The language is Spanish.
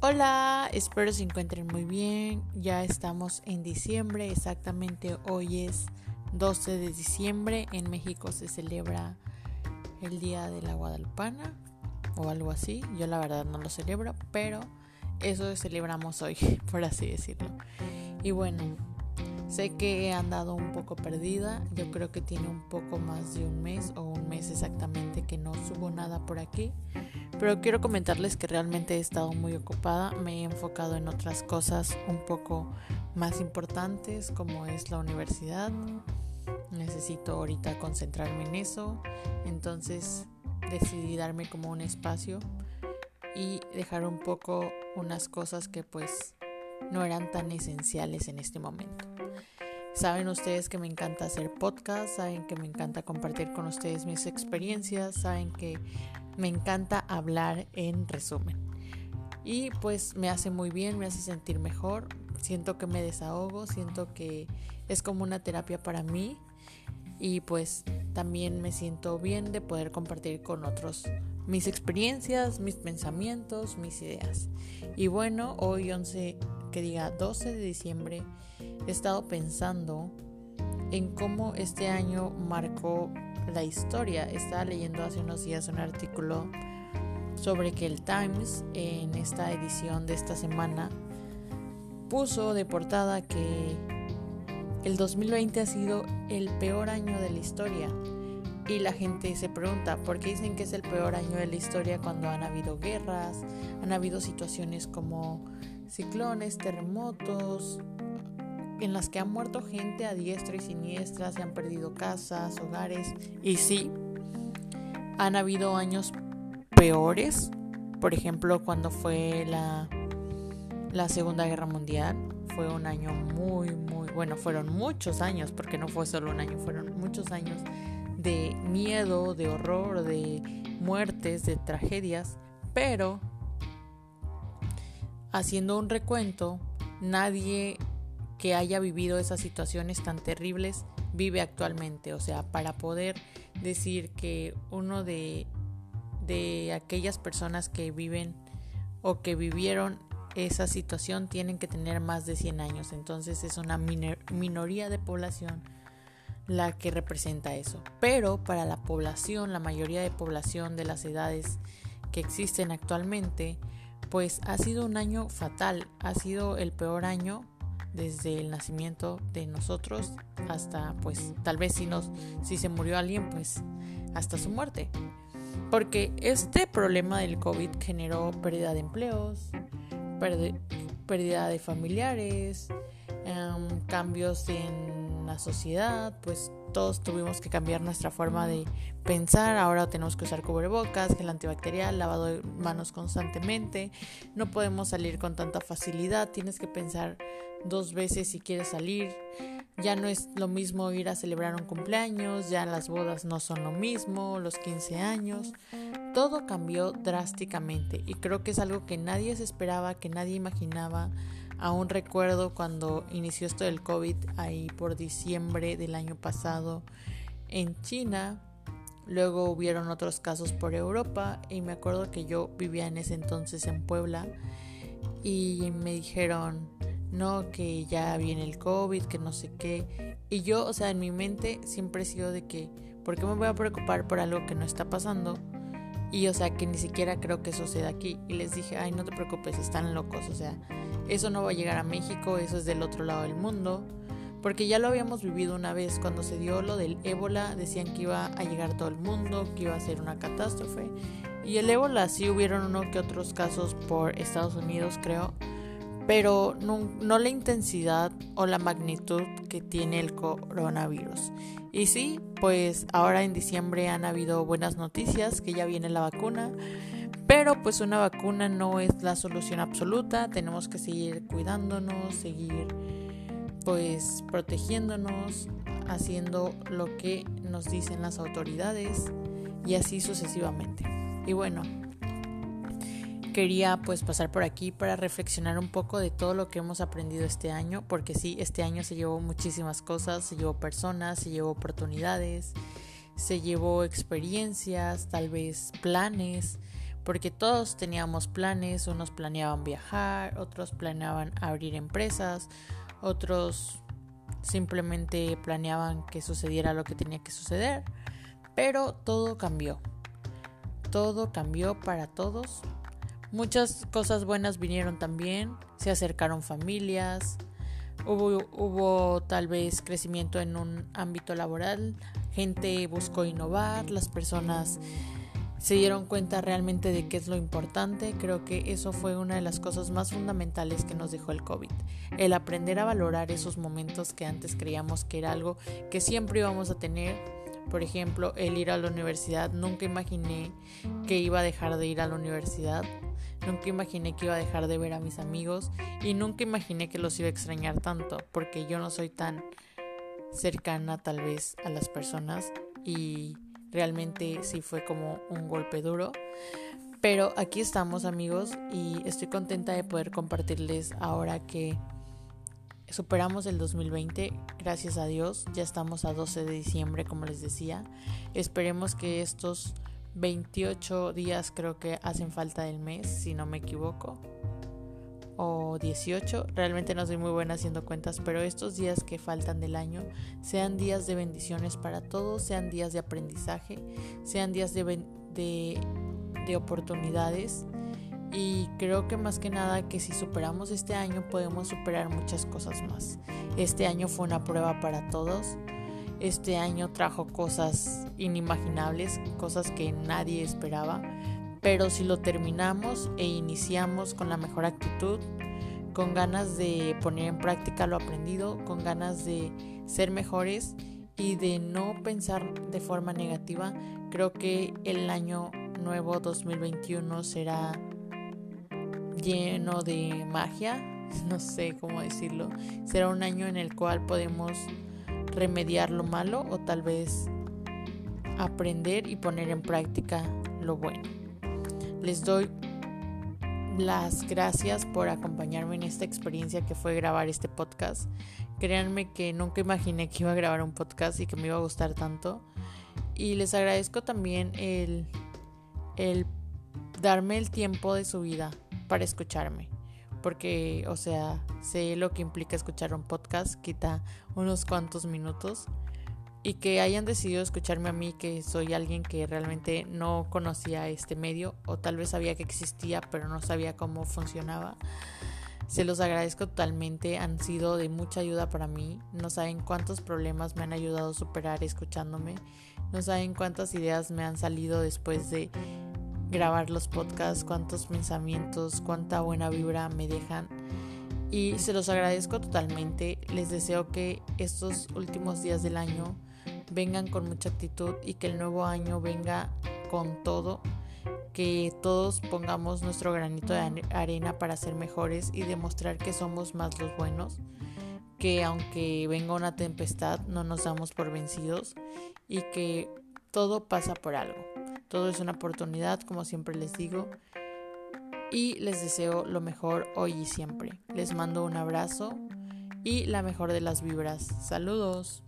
Hola, espero se encuentren muy bien. Ya estamos en diciembre, exactamente hoy es 12 de diciembre. En México se celebra el Día de la Guadalupana o algo así. Yo la verdad no lo celebro, pero eso celebramos hoy, por así decirlo. Y bueno, sé que he andado un poco perdida. Yo creo que tiene un poco más de un mes o un mes exactamente que no subo nada por aquí. Pero quiero comentarles que realmente he estado muy ocupada. Me he enfocado en otras cosas un poco más importantes como es la universidad. Necesito ahorita concentrarme en eso. Entonces decidí darme como un espacio y dejar un poco unas cosas que pues no eran tan esenciales en este momento. Saben ustedes que me encanta hacer podcast, saben que me encanta compartir con ustedes mis experiencias, saben que me encanta hablar en resumen. Y pues me hace muy bien, me hace sentir mejor, siento que me desahogo, siento que es como una terapia para mí y pues también me siento bien de poder compartir con otros mis experiencias, mis pensamientos, mis ideas. Y bueno, hoy 11, que diga 12 de diciembre, he estado pensando en cómo este año marcó la historia. Estaba leyendo hace unos días un artículo sobre que el Times en esta edición de esta semana puso de portada que el 2020 ha sido el peor año de la historia. Y la gente se pregunta, ¿por qué dicen que es el peor año de la historia cuando han habido guerras, han habido situaciones como ciclones, terremotos, en las que ha muerto gente a diestra y siniestra, se han perdido casas, hogares. Y sí, han habido años peores. Por ejemplo, cuando fue la, la Segunda Guerra Mundial, fue un año muy, muy bueno. Fueron muchos años, porque no fue solo un año, fueron muchos años de miedo, de horror, de muertes, de tragedias. Pero, haciendo un recuento, nadie que haya vivido esas situaciones tan terribles vive actualmente. O sea, para poder decir que uno de, de aquellas personas que viven o que vivieron esa situación tienen que tener más de 100 años. Entonces es una minoría de población la que representa eso. Pero para la población, la mayoría de población de las edades que existen actualmente, pues ha sido un año fatal, ha sido el peor año desde el nacimiento de nosotros hasta pues tal vez si nos si se murió alguien pues hasta su muerte. Porque este problema del COVID generó pérdida de empleos pérdida de familiares em, cambios en la sociedad pues todos tuvimos que cambiar nuestra forma de pensar. Ahora tenemos que usar cubrebocas, gel antibacterial, lavado de manos constantemente. No podemos salir con tanta facilidad. Tienes que pensar dos veces si quieres salir. Ya no es lo mismo ir a celebrar un cumpleaños, ya las bodas no son lo mismo, los 15 años. Todo cambió drásticamente y creo que es algo que nadie se esperaba, que nadie imaginaba. Aún recuerdo cuando inició esto del COVID ahí por diciembre del año pasado en China. Luego hubieron otros casos por Europa y me acuerdo que yo vivía en ese entonces en Puebla y me dijeron, no, que ya viene el COVID, que no sé qué. Y yo, o sea, en mi mente siempre he sido de que, ¿por qué me voy a preocupar por algo que no está pasando? Y o sea, que ni siquiera creo que suceda aquí. Y les dije, ay, no te preocupes, están locos. O sea, eso no va a llegar a México, eso es del otro lado del mundo. Porque ya lo habíamos vivido una vez, cuando se dio lo del ébola, decían que iba a llegar todo el mundo, que iba a ser una catástrofe. Y el ébola sí hubieron uno que otros casos por Estados Unidos, creo. Pero no, no la intensidad o la magnitud que tiene el coronavirus. Y sí, pues ahora en diciembre han habido buenas noticias, que ya viene la vacuna, pero pues una vacuna no es la solución absoluta, tenemos que seguir cuidándonos, seguir pues protegiéndonos, haciendo lo que nos dicen las autoridades y así sucesivamente. Y bueno, quería pues pasar por aquí para reflexionar un poco de todo lo que hemos aprendido este año, porque sí, este año se llevó muchísimas cosas, se llevó personas, se llevó oportunidades, se llevó experiencias, tal vez planes, porque todos teníamos planes, unos planeaban viajar, otros planeaban abrir empresas, otros simplemente planeaban que sucediera lo que tenía que suceder, pero todo cambió. Todo cambió para todos. Muchas cosas buenas vinieron también, se acercaron familias, hubo, hubo tal vez crecimiento en un ámbito laboral, gente buscó innovar, las personas se dieron cuenta realmente de qué es lo importante. Creo que eso fue una de las cosas más fundamentales que nos dejó el COVID. El aprender a valorar esos momentos que antes creíamos que era algo que siempre íbamos a tener. Por ejemplo, el ir a la universidad. Nunca imaginé que iba a dejar de ir a la universidad. Nunca imaginé que iba a dejar de ver a mis amigos. Y nunca imaginé que los iba a extrañar tanto. Porque yo no soy tan cercana tal vez a las personas. Y Realmente sí fue como un golpe duro. Pero aquí estamos amigos y estoy contenta de poder compartirles ahora que superamos el 2020, gracias a Dios, ya estamos a 12 de diciembre como les decía. Esperemos que estos 28 días creo que hacen falta del mes, si no me equivoco, o 18. Realmente no soy muy buena haciendo cuentas, pero estos días que faltan del año sean días de bendiciones para todos, sean días de aprendizaje, sean días de, de, de oportunidades. Y creo que más que nada que si superamos este año podemos superar muchas cosas más. Este año fue una prueba para todos. Este año trajo cosas inimaginables, cosas que nadie esperaba pero si lo terminamos e iniciamos con la mejor actitud, con ganas de poner en práctica lo aprendido, con ganas de ser mejores y de no pensar de forma negativa, creo que el año nuevo 2021 será lleno de magia, no sé cómo decirlo, será un año en el cual podemos remediar lo malo o tal vez aprender y poner en práctica lo bueno. Les doy las gracias por acompañarme en esta experiencia que fue grabar este podcast. Créanme que nunca imaginé que iba a grabar un podcast y que me iba a gustar tanto. Y les agradezco también el, el darme el tiempo de su vida para escucharme. Porque, o sea, sé lo que implica escuchar un podcast, quita unos cuantos minutos y que hayan decidido escucharme a mí, que soy alguien que realmente no conocía este medio o tal vez sabía que existía pero no sabía cómo funcionaba. Se los agradezco totalmente, han sido de mucha ayuda para mí. No saben cuántos problemas me han ayudado a superar escuchándome. No saben cuántas ideas me han salido después de grabar los podcasts, cuántos pensamientos, cuánta buena vibra me dejan. Y se los agradezco totalmente. Les deseo que estos últimos días del año vengan con mucha actitud y que el nuevo año venga con todo, que todos pongamos nuestro granito de arena para ser mejores y demostrar que somos más los buenos, que aunque venga una tempestad no nos damos por vencidos y que todo pasa por algo. Todo es una oportunidad, como siempre les digo, y les deseo lo mejor hoy y siempre. Les mando un abrazo y la mejor de las vibras. Saludos.